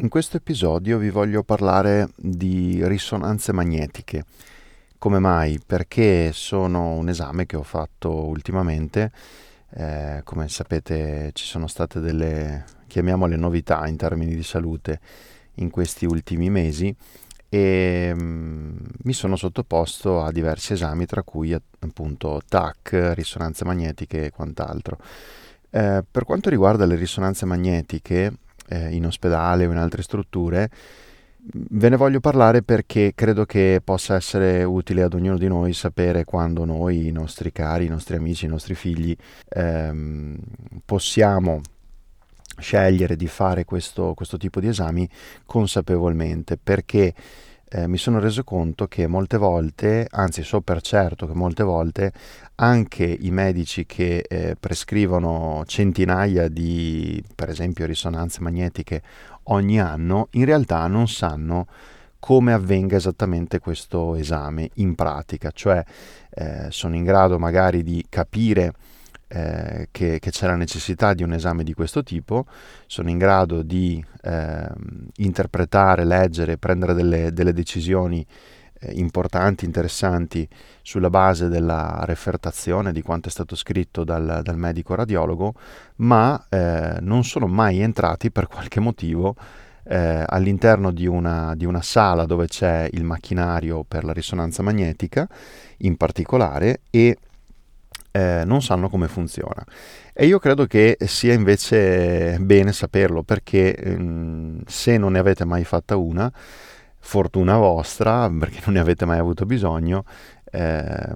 In questo episodio vi voglio parlare di risonanze magnetiche. Come mai? Perché sono un esame che ho fatto ultimamente. Eh, come sapete ci sono state delle, chiamiamole novità in termini di salute in questi ultimi mesi e mm, mi sono sottoposto a diversi esami tra cui appunto TAC, risonanze magnetiche e quant'altro. Eh, per quanto riguarda le risonanze magnetiche, eh, in ospedale o in altre strutture, ve ne voglio parlare perché credo che possa essere utile ad ognuno di noi sapere quando noi, i nostri cari, i nostri amici, i nostri figli, ehm, possiamo scegliere di fare questo, questo tipo di esami consapevolmente perché eh, mi sono reso conto che molte volte, anzi so per certo che molte volte, anche i medici che eh, prescrivono centinaia di, per esempio, risonanze magnetiche ogni anno, in realtà non sanno come avvenga esattamente questo esame in pratica, cioè eh, sono in grado magari di capire eh, che, che, c'è la necessità di un esame di questo tipo, sono in grado di eh, interpretare, leggere, prendere delle, delle decisioni eh, importanti, interessanti sulla base della refertazione di quanto è stato scritto dal, dal medico radiologo, ma eh, non sono mai entrati per qualche motivo eh, all'interno di una, di una, sala dove c'è il macchinario per la risonanza magnetica in particolare e eh, non sanno come funziona. E io credo che sia invece bene saperlo perché ehm, se non ne avete mai fatta una, fortuna vostra, perché non ne avete mai avuto bisogno, eh,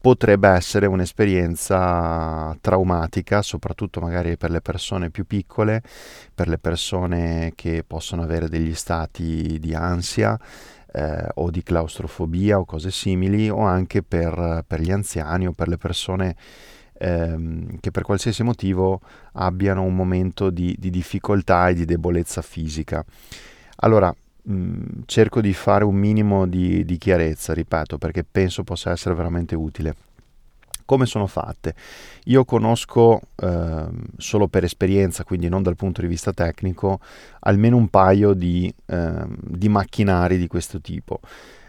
potrebbe essere un'esperienza traumatica, soprattutto magari per le persone più piccole, per le persone che possono avere degli stati di ansia eh, o di claustrofobia o cose simili, o anche per, per gli anziani o per le persone ehm, che per qualsiasi motivo abbiano un momento di, di difficoltà e di debolezza fisica. Allora, mh, mm, cerco di fare un minimo di, di chiarezza, ripeto, perché penso possa essere veramente utile. Come sono fatte? Io conosco eh, solo per esperienza, quindi non dal punto di vista tecnico, almeno un paio di, eh, di macchinari di questo tipo.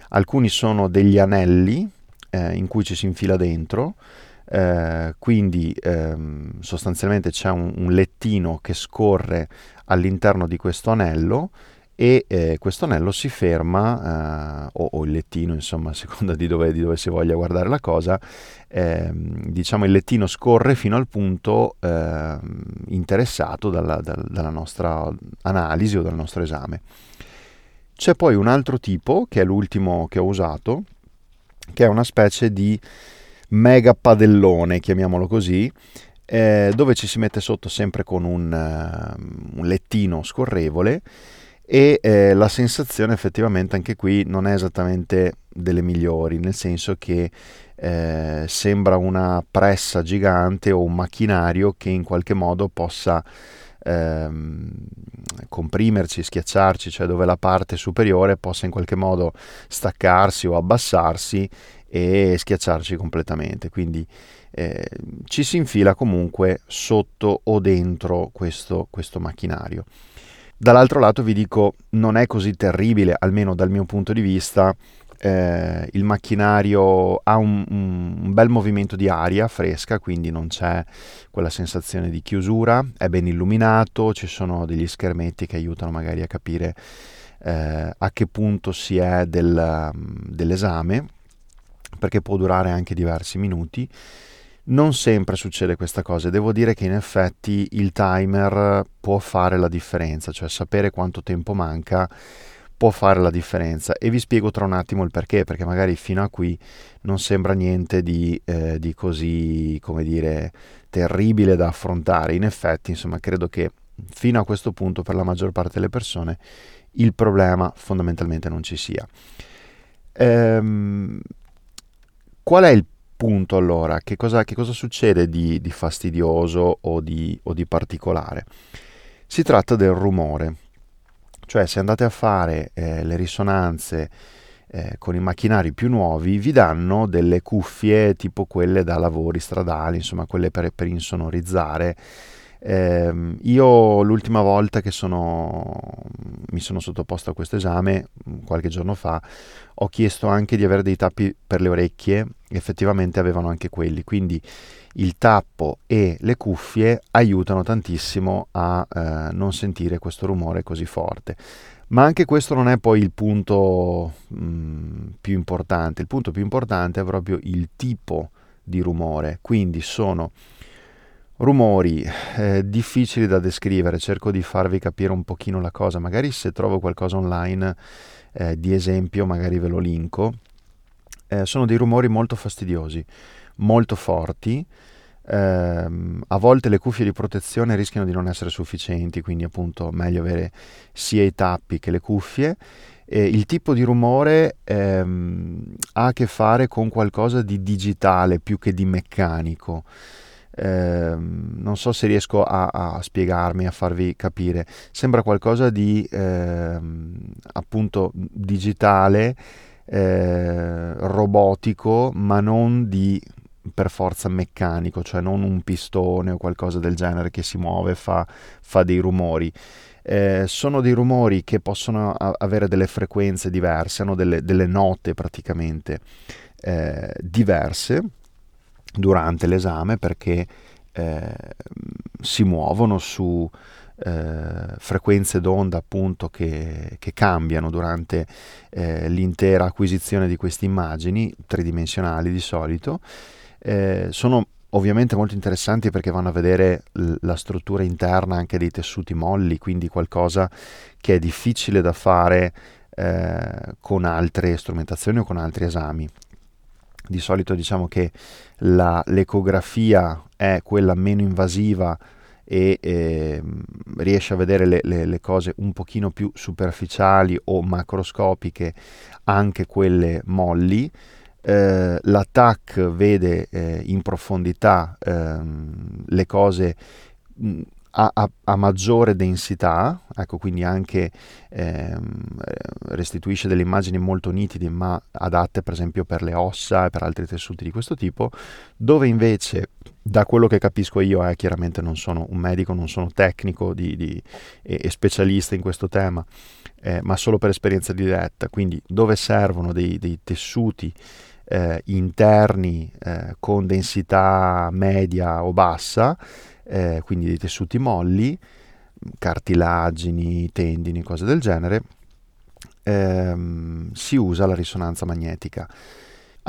Alcuni sono degli anelli eh, in cui ci si infila dentro, eh, quindi ehm, sostanzialmente c'è un, un, lettino che scorre all'interno di questo anello e eh, questo anello si ferma, eh, o, o, il lettino, insomma, a seconda di dove, di dove, si voglia guardare la cosa, eh, diciamo il lettino scorre fino al punto ehm, interessato dalla, da, dalla nostra analisi o dal nostro esame. C'è poi un altro tipo, che è l'ultimo che ho usato, che è una specie di mega padellone, chiamiamolo così, eh, dove ci si mette sotto sempre con un, uh, un lettino scorrevole e eh, la sensazione effettivamente anche qui non è esattamente delle migliori, nel senso che eh, sembra una pressa gigante o un macchinario che in qualche modo possa ehm, comprimerci, schiacciarci, cioè dove la parte superiore possa in qualche modo staccarsi o abbassarsi e schiacciarci completamente. Quindi eh, ci si infila comunque sotto o dentro questo, questo macchinario. Dall'altro lato vi dico, non è così terribile, almeno dal mio punto di vista, eh, il macchinario ha un, un, bel movimento di aria fresca, quindi non c'è quella sensazione di chiusura, è ben illuminato, ci sono degli schermetti che aiutano magari a capire eh, a che punto si è del, dell'esame, perché può durare anche diversi minuti. Non sempre succede questa cosa, devo dire che in effetti il timer può fare la differenza, cioè sapere quanto tempo manca può fare la differenza e vi spiego tra un attimo il perché, perché magari fino a qui non sembra niente di, eh, di così, come dire, terribile da affrontare. In effetti, insomma, credo che fino a questo punto per la maggior parte delle persone il problema fondamentalmente non ci sia. Ehm, qual è il punto allora, che cosa, che cosa succede di, di fastidioso o di, o di particolare? Si tratta del rumore, cioè se andate a fare eh, le risonanze eh, con i macchinari più nuovi vi danno delle cuffie tipo quelle da lavori stradali, insomma quelle per, per insonorizzare. Eh, io l'ultima volta che sono mi sono sottoposto a questo esame qualche giorno fa, ho chiesto anche di avere dei tappi per le orecchie, effettivamente avevano anche quelli, quindi il tappo e le cuffie aiutano tantissimo a eh, non sentire questo rumore così forte. Ma anche questo non è poi il punto mh, mm, più importante, il punto più importante è proprio il tipo di rumore, quindi sono rumori eh, difficili da descrivere, cerco di farvi capire un pochino la cosa, magari se trovo qualcosa online eh, di esempio magari ve lo linko, eh, sono dei rumori molto fastidiosi, molto forti, ehm, a volte le cuffie di protezione rischiano di non essere sufficienti, quindi appunto meglio avere sia i tappi che le cuffie. E il tipo di rumore ehm, ha a che fare con qualcosa di digitale più che di meccanico. Eh, non so se riesco a, a, spiegarmi, a farvi capire. Sembra qualcosa di eh, appunto digitale, eh, robotico, ma non di per forza meccanico, cioè non un pistone o qualcosa del genere che si muove e fa, fa dei rumori. Eh, sono dei rumori che possono a- avere delle frequenze diverse, hanno delle, delle note praticamente eh, diverse durante l'esame perché eh, si muovono su eh, frequenze d'onda appunto che, che cambiano durante eh, l'intera acquisizione di queste immagini tridimensionali di solito eh, sono ovviamente molto interessanti perché vanno a vedere l- la struttura interna anche dei tessuti molli, quindi qualcosa che è difficile da fare eh, con altre strumentazioni o con altri esami. Di solito diciamo che la, l'ecografia è quella meno invasiva e eh, riesce a vedere le, le, le, cose un pochino più superficiali o macroscopiche, anche quelle molli, eh, l'attack vede eh, in profondità ehm, le cose mh, a, a, a, maggiore densità, ecco quindi anche ehm, restituisce delle immagini molto nitide ma adatte per esempio per le ossa e per altri tessuti di questo tipo, dove invece da quello che capisco io, eh, chiaramente non sono un medico, non sono tecnico di, di, e, e, specialista in questo tema, eh, ma solo per esperienza diretta, quindi dove servono dei, dei tessuti eh, interni eh, con densità media o bassa, eh, quindi dei tessuti molli, cartilagini, tendini, cose del genere, ehm, si usa la risonanza magnetica.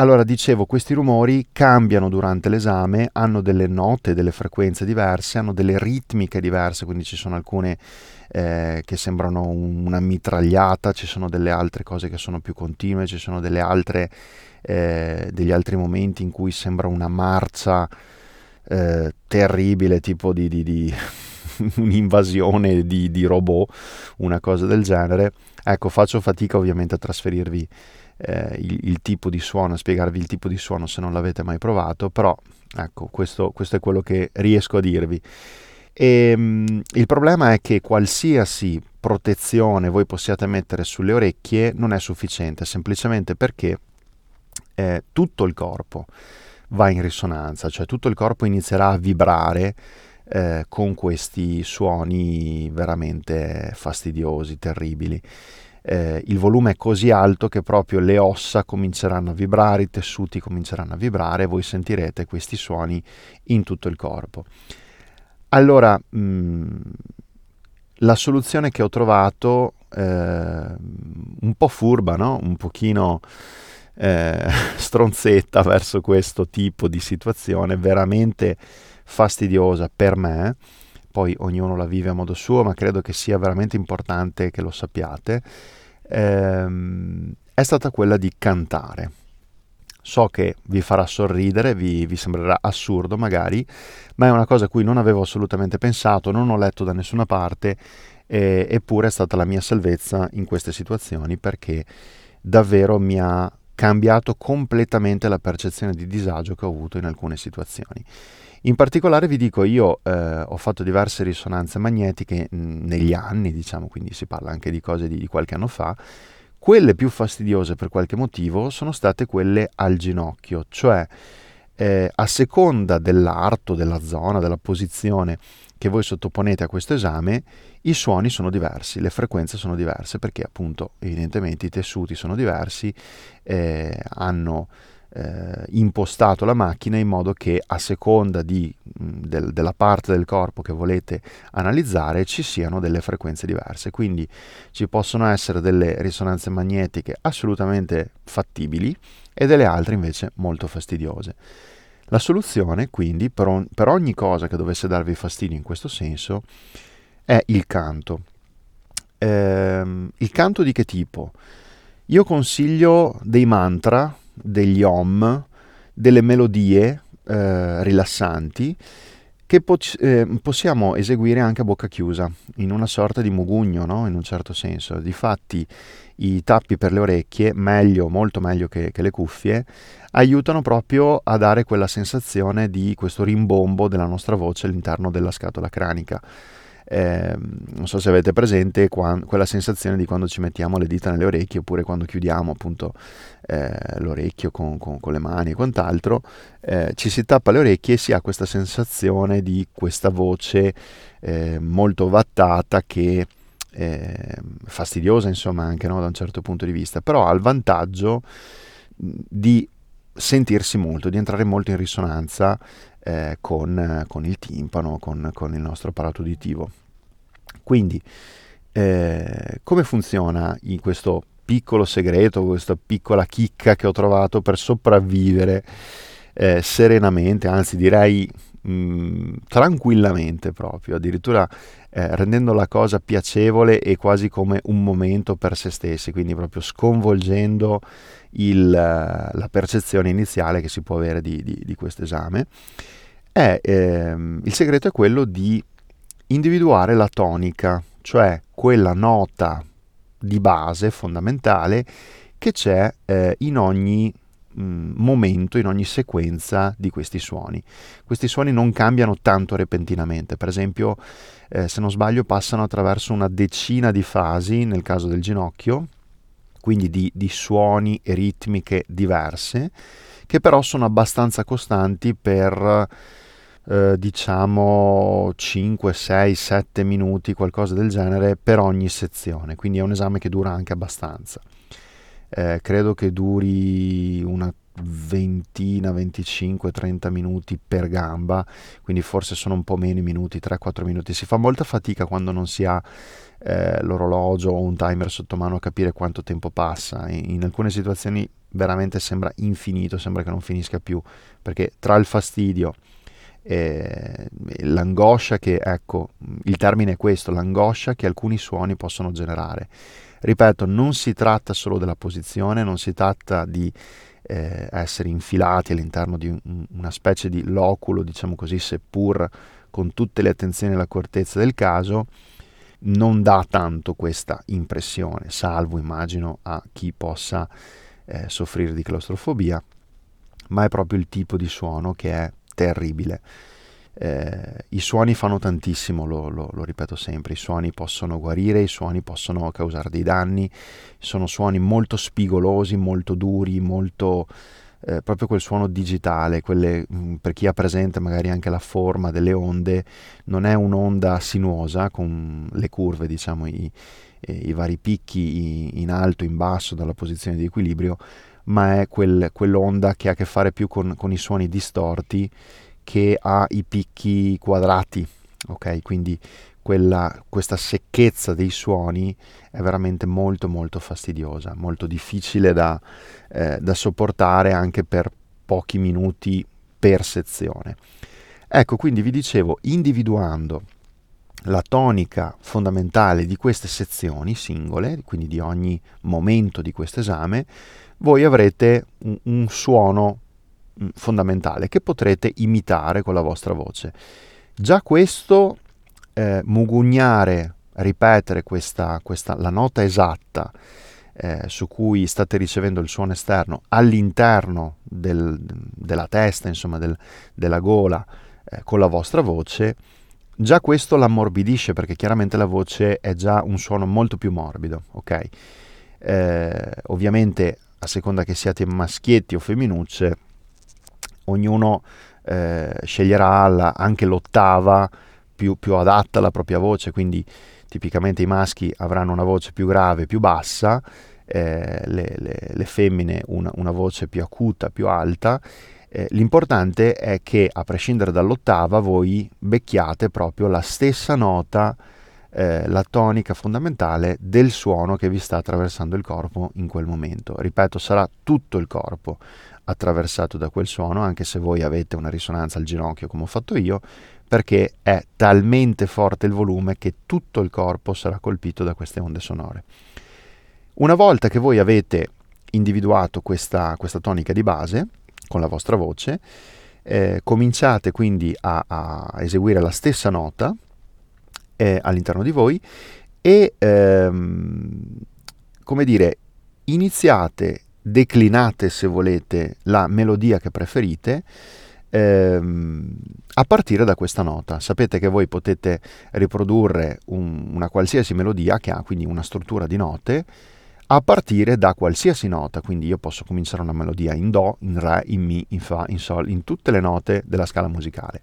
Allora, dicevo, questi rumori cambiano durante l'esame, hanno delle note, delle frequenze diverse, hanno delle ritmiche diverse, quindi ci sono alcune eh, che sembrano una mitragliata, ci sono delle altre cose che sono più continue, ci sono altre, eh, degli altri momenti in cui sembra una marcia eh, terribile, tipo di, di, di un'invasione di, di robot, una cosa del genere. Ecco, faccio fatica ovviamente a trasferirvi eh, il, il, tipo di suono, spiegarvi il tipo di suono se non l'avete mai provato, però ecco, questo, questo è quello che riesco a dirvi. E, um, il problema è che qualsiasi protezione voi possiate mettere sulle orecchie non è sufficiente, semplicemente perché eh, tutto il corpo va in risonanza, cioè tutto il corpo inizierà a vibrare eh, con questi suoni veramente fastidiosi, terribili eh, il volume è così alto che proprio le ossa cominceranno a vibrare, i tessuti cominceranno a vibrare e voi sentirete questi suoni in tutto il corpo. Allora, mh, mm, la soluzione che ho trovato, eh, un po' furba, no? un pochino eh, stronzetta verso questo tipo di situazione, veramente fastidiosa per me, poi ognuno la vive a modo suo, ma credo che sia veramente importante che lo sappiate, ehm, è stata quella di cantare. So che vi farà sorridere, vi, vi, sembrerà assurdo magari, ma è una cosa a cui non avevo assolutamente pensato, non ho letto da nessuna parte, eh, eppure è stata la mia salvezza in queste situazioni perché davvero mi ha cambiato completamente la percezione di disagio che ho avuto in alcune situazioni. In particolare vi dico, io eh, ho fatto diverse risonanze magnetiche mh, negli anni, diciamo, quindi si parla anche di cose di, di qualche anno fa. Quelle più fastidiose per qualche motivo sono state quelle al ginocchio, cioè eh, a seconda dell'arto, della zona, della posizione che voi sottoponete a questo esame, i suoni sono diversi, le frequenze sono diverse perché appunto evidentemente i tessuti sono diversi, eh, hanno eh, impostato la macchina in modo che a seconda di, del, della parte del corpo che volete analizzare ci siano delle frequenze diverse. Quindi ci possono essere delle risonanze magnetiche assolutamente fattibili e delle altre invece molto fastidiose. La soluzione, quindi, per, on- per ogni cosa che dovesse darvi fastidio in questo senso, è il canto. Ehm, il canto di che tipo? Io consiglio dei mantra, degli om, delle melodie eh, rilassanti che po- eh, possiamo eseguire anche a bocca chiusa, in una sorta di mugugno, no? in un certo senso. Difatti i tappi per le orecchie, meglio, molto meglio che, che le cuffie, aiutano proprio a dare quella sensazione di questo rimbombo della nostra voce all'interno della scatola cranica. Eh, non so se avete presente quando, quella sensazione di quando ci mettiamo le dita nelle orecchie oppure quando chiudiamo appunto eh, l'orecchio con, con, con, le mani e quant'altro, eh, ci si tappa le orecchie e si ha questa sensazione di questa voce eh, molto vattata che eh, fastidiosa insomma anche no, da un certo punto di vista, però ha il vantaggio di sentirsi molto, di entrare molto in risonanza eh, con, con, il timpano, con, con, il nostro apparato uditivo. Quindi, eh, come funziona in questo piccolo segreto, questa piccola chicca che ho trovato per sopravvivere eh, serenamente, anzi direi mh, mm, tranquillamente proprio, addirittura eh, rendendo la cosa piacevole e quasi come un momento per se stessi, quindi proprio sconvolgendo il, la percezione iniziale che si può avere di, di, di questo esame. Ehm, il segreto è quello di individuare la tonica, cioè quella nota di base fondamentale che c'è eh, in ogni mh, mm, momento, in ogni sequenza di questi suoni. Questi suoni non cambiano tanto repentinamente, per esempio eh, se non sbaglio passano attraverso una decina di fasi nel caso del ginocchio, quindi di, di suoni e ritmiche diverse, che però sono abbastanza costanti per eh, diciamo 5, 6, 7 minuti, qualcosa del genere per ogni sezione, quindi è un esame che dura anche abbastanza. Eh, credo che duri una ventina, 25, 30 minuti per gamba, quindi forse sono un po' meno minuti, 3-4 minuti. Si fa molta fatica quando non si ha eh, l'orologio o un timer sotto mano a capire quanto tempo passa. In, in alcune situazioni veramente sembra infinito, sembra che non finisca più, perché tra il fastidio e l'angoscia che, ecco, il termine è questo, l'angoscia che alcuni suoni possono generare. Ripeto, non si tratta solo della posizione, non si tratta di eh, essere infilati all'interno di un, una specie di loculo, diciamo così, seppur con tutte le attenzioni e l'accortezza del caso, non dà tanto questa impressione, salvo immagino a chi possa eh, soffrire di claustrofobia, ma è proprio il tipo di suono che è terribile. Eh, I suoni fanno tantissimo, lo, lo, lo, ripeto sempre, i suoni possono guarire, i suoni possono causare dei danni, sono suoni molto spigolosi, molto duri, molto... Eh, proprio quel suono digitale, quelle, mh, mm, per chi ha presente magari anche la forma delle onde, non è un'onda sinuosa con le curve, diciamo, i, i vari picchi in alto, in basso, dalla posizione di equilibrio, ma è quel, quell'onda che ha a che fare più con, con i suoni distorti che ha i picchi quadrati, ok? Quindi quella, questa secchezza dei suoni è veramente molto molto fastidiosa, molto difficile da, eh, da sopportare anche per pochi minuti per sezione. Ecco, quindi vi dicevo, individuando la tonica fondamentale di queste sezioni singole, quindi di ogni momento di questo esame, voi avrete un, un suono Mm, fondamentale che potrete imitare con la vostra voce. Già questo, eh, mugugnare, ripetere questa, questa, la nota esatta eh, su cui state ricevendo il suono esterno all'interno del, della testa, insomma del, della gola, eh, con la vostra voce, già questo l'ammorbidisce perché chiaramente la voce è già un suono molto più morbido, ok? Eh, ovviamente a seconda che siate maschietti o femminucce ognuno eh, sceglierà la, anche l'ottava più, più adatta alla propria voce, quindi tipicamente i maschi avranno una voce più grave, più bassa, eh, le, le, le, femmine una, una, voce più acuta, più alta. Eh, l'importante è che a prescindere dall'ottava voi becchiate proprio la stessa nota, eh, la tonica fondamentale del suono che vi sta attraversando il corpo in quel momento. Ripeto, sarà tutto il corpo attraversato da quel suono, anche se voi avete una risonanza al ginocchio come ho fatto io, perché è talmente forte il volume che tutto il corpo sarà colpito da queste onde sonore. Una volta che voi avete individuato questa, questa tonica di base con la vostra voce, eh, cominciate quindi a, a, eseguire la stessa nota eh, all'interno di voi e, ehm, come dire, iniziate, declinate se volete la melodia che preferite ehm, a partire da questa nota. Sapete che voi potete riprodurre un, una qualsiasi melodia che ha quindi una struttura di note a partire da qualsiasi nota, quindi io posso cominciare una melodia in Do, in Re, in Mi, in Fa, in Sol, in tutte le note della scala musicale.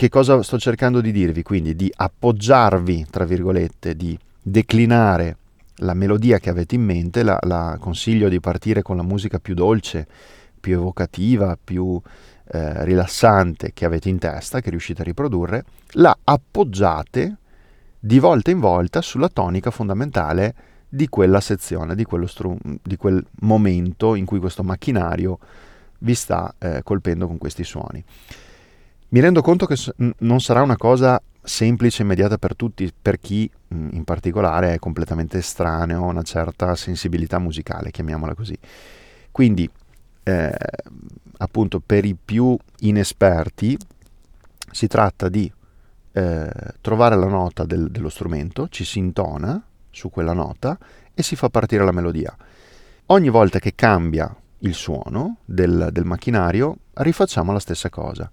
Che cosa sto cercando di dirvi? Quindi di appoggiarvi, tra virgolette, di declinare la melodia che avete in mente, la, la consiglio di partire con la musica più dolce, più evocativa, più eh, rilassante che avete in testa, che riuscite a riprodurre, la appoggiate di volta in volta sulla tonica fondamentale di quella sezione, di, stru- di quel momento in cui questo macchinario vi sta eh, colpendo con questi suoni. Mi rendo conto che non sarà una cosa semplice e immediata per tutti, per chi mh, in particolare è completamente estraneo a una certa sensibilità musicale, chiamiamola così. Quindi eh, appunto per i più inesperti si tratta di eh, trovare la nota del, dello strumento, ci si intona su quella nota e si fa partire la melodia. Ogni volta che cambia il suono del, del macchinario rifacciamo la stessa cosa.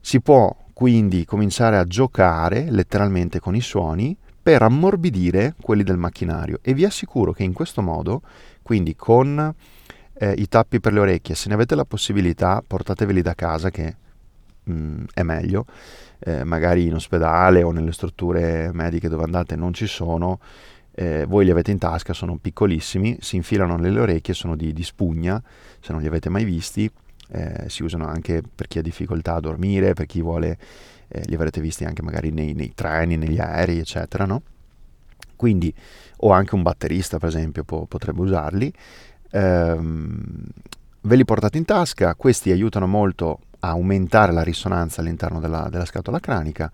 Si può quindi cominciare a giocare letteralmente con i suoni per ammorbidire quelli del macchinario. E vi assicuro che in questo modo, quindi con eh, i tappi per le orecchie, se ne avete la possibilità portateveli da casa che mh, mm, è meglio, eh, magari in ospedale o nelle strutture mediche dove andate non ci sono, eh, voi li avete in tasca, sono piccolissimi, si infilano nelle orecchie, sono di, di spugna, se non li avete mai visti, eh, si usano anche per chi ha difficoltà a dormire, per chi vuole, eh, li avrete visti anche magari nei, nei treni, negli aerei, eccetera, no? Quindi, o anche un batterista, per esempio, po- potrebbe usarli ehm, ve li portate in tasca, questi aiutano molto a aumentare la risonanza all'interno della, della scatola cranica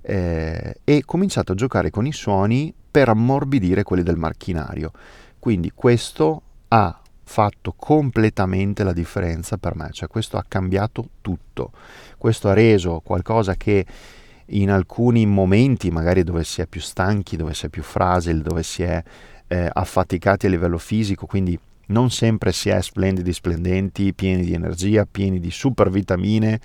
eh, e cominciate a giocare con i suoni per ammorbidire quelli del macchinario. Quindi questo ha fatto completamente la differenza per me, cioè questo ha cambiato tutto, questo ha reso qualcosa che in alcuni momenti, magari dove si è più stanchi, dove si è più fragile, dove si è eh, affaticati a livello fisico, quindi non sempre si è splendidi, splendenti, pieni di energia, pieni di super vitamine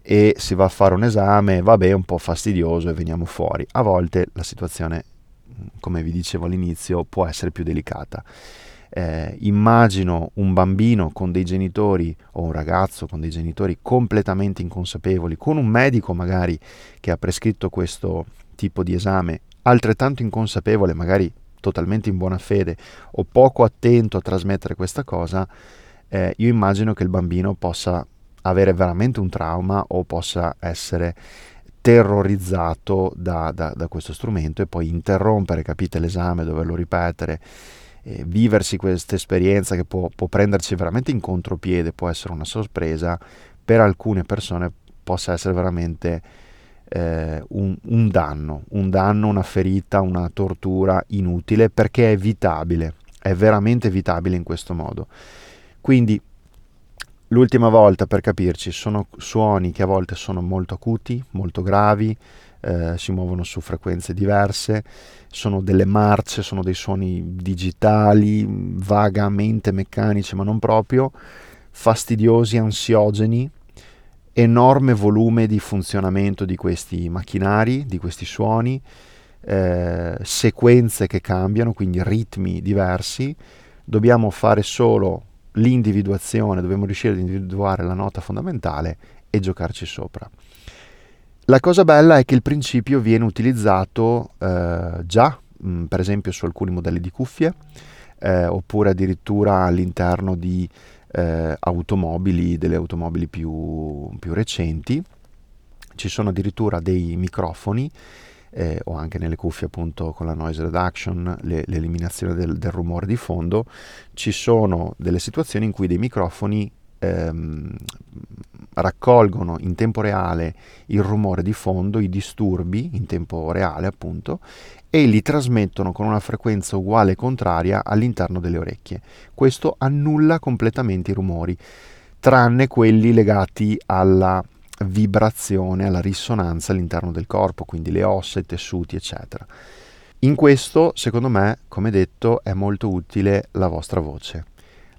e si va a fare un esame, vabbè, un po' fastidioso e veniamo fuori. A volte la situazione, come vi dicevo all'inizio, può essere più delicata. Eh, immagino un bambino con dei genitori o un ragazzo con dei genitori completamente inconsapevoli, con un medico magari che ha prescritto questo tipo di esame altrettanto inconsapevole, magari totalmente in buona fede o poco attento a trasmettere questa cosa, eh, io immagino che il bambino possa avere veramente un trauma o possa essere terrorizzato da, da, da questo strumento e poi interrompere, capite, l'esame, doverlo ripetere, eh, viversi questa esperienza che può, può prenderci veramente in contropiede, può essere una sorpresa, per alcune persone possa essere veramente eh, un, un, danno, un danno, una ferita, una tortura inutile perché è evitabile, è veramente evitabile in questo modo. Quindi l'ultima volta per capirci sono suoni che a volte sono molto acuti, molto gravi, eh, si muovono su frequenze diverse, sono delle marce, sono dei suoni digitali, vagamente meccanici ma non proprio, fastidiosi, ansiogeni, enorme volume di funzionamento di questi macchinari, di questi suoni, eh, sequenze che cambiano, quindi ritmi diversi. Dobbiamo fare solo l'individuazione, dobbiamo riuscire ad individuare la nota fondamentale e giocarci sopra. La cosa bella è che il principio viene utilizzato eh, già, mh, mm, per esempio, su alcuni modelli di cuffie, eh, oppure addirittura all'interno di eh, automobili, delle automobili più, più, recenti. Ci sono addirittura dei microfoni eh, o anche nelle cuffie appunto con la noise reduction, le, l'eliminazione del, del rumore di fondo. Ci sono delle situazioni in cui dei microfoni ehm, raccolgono in tempo reale il rumore di fondo, i disturbi in tempo reale appunto, e li trasmettono con una frequenza uguale e contraria all'interno delle orecchie. Questo annulla completamente i rumori, tranne quelli legati alla vibrazione, alla risonanza all'interno del corpo, quindi le ossa, i tessuti, eccetera. In questo, secondo me, come detto, è molto utile la vostra voce.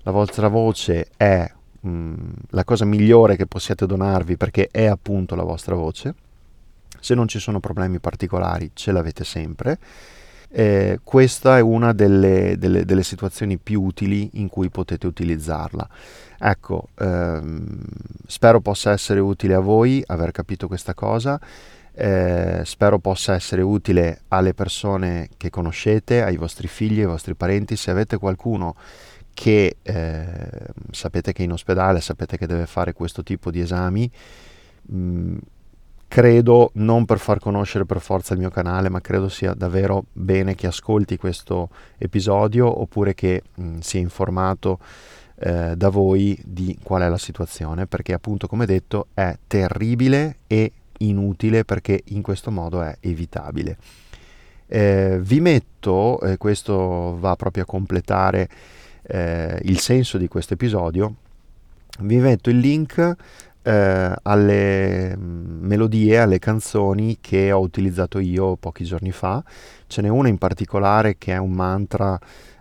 La vostra voce è mm, la cosa migliore che possiate donarvi perché è appunto la vostra voce. Se non ci sono problemi particolari, ce l'avete sempre. Eh, questa è una delle, delle, delle, situazioni più utili in cui potete utilizzarla. Ecco, ehm, spero possa essere utile a voi aver capito questa cosa. Eh, spero possa essere utile alle persone che conoscete, ai vostri figli, ai vostri parenti. Se avete qualcuno che eh, sapete che è in ospedale, sapete che deve fare questo tipo di esami, mh, mm, credo non per far conoscere per forza il mio canale, ma credo sia davvero bene che ascolti questo episodio oppure che mh, mm, sia informato eh, da voi di qual è la situazione, perché appunto come detto è terribile e inutile perché in questo modo è evitabile. Eh, vi metto, e questo va proprio a completare eh, il senso di questo episodio, vi metto il link eh, alle mm, melodie, alle canzoni che ho utilizzato io pochi giorni fa. Ce n'è una in particolare che è un mantra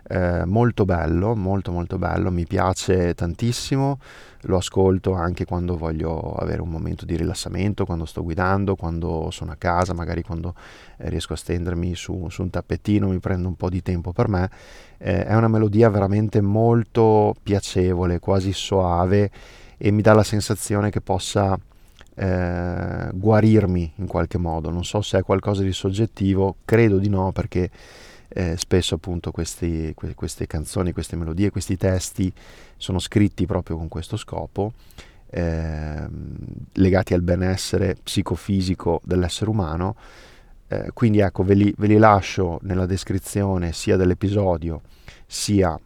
eh, molto bello, molto molto bello, mi piace tantissimo, lo ascolto anche quando voglio avere un momento di rilassamento, quando sto guidando, quando sono a casa, magari quando eh, riesco a stendermi su, su, un tappettino, mi prendo un po' di tempo per me. Eh, è una melodia veramente molto piacevole, quasi soave e mi dà la sensazione che possa eh, guarirmi in qualche modo. Non so se è qualcosa di soggettivo, credo di no perché eh, spesso appunto questi, que- queste canzoni, queste melodie, questi testi sono scritti proprio con questo scopo, eh, legati al benessere psicofisico dell'essere umano. Eh, quindi ecco, ve li, ve li, lascio nella descrizione sia dell'episodio sia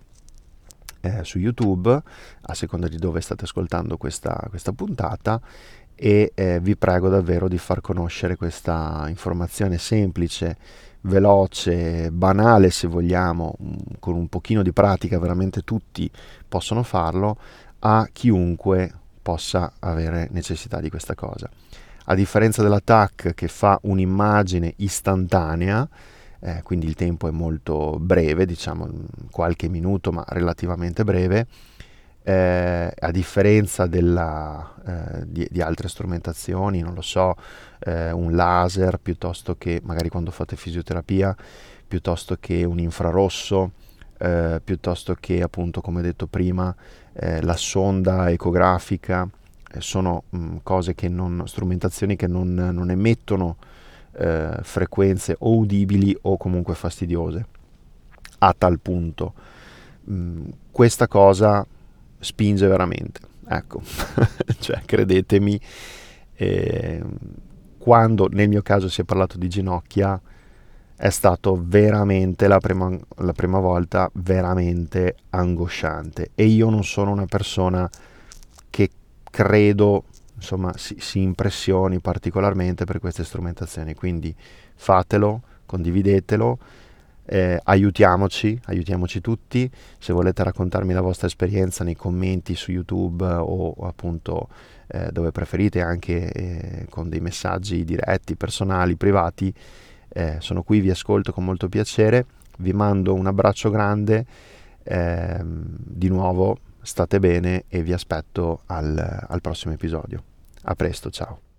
eh, su YouTube, a seconda di dove state ascoltando questa, questa puntata e eh, vi prego davvero di far conoscere questa informazione semplice veloce, banale se vogliamo, mm, con un pochino di pratica veramente tutti possono farlo, a chiunque possa avere necessità di questa cosa. A differenza dell'attack che fa un'immagine istantanea, eh, quindi il tempo è molto breve, diciamo qualche minuto ma relativamente breve, eh, a differenza della, eh, di, di, altre strumentazioni, non lo so, eh, un laser piuttosto che magari quando fate fisioterapia, piuttosto che un infrarosso, eh, piuttosto che appunto come detto prima eh, la sonda ecografica, eh, sono mh, cose che non, strumentazioni che non, non emettono frequenze o udibili o comunque fastidiose a tal punto. Mh, questa cosa spinge veramente. Ecco, cioè credetemi, eh, quando nel mio caso si è parlato di ginocchia è stato veramente la prima, la prima volta veramente angosciante e io non sono una persona che credo insomma si, si impressioni particolarmente per queste strumentazioni quindi fatelo condividetelo eh, aiutiamoci, aiutiamoci tutti. Se volete raccontarmi la vostra esperienza nei commenti su YouTube o, appunto eh, dove preferite, anche eh, con dei messaggi diretti, personali, privati, eh, sono qui, vi ascolto con molto piacere. Vi mando un abbraccio grande. Ehm, di nuovo state bene e vi aspetto al, al prossimo episodio. A presto, ciao.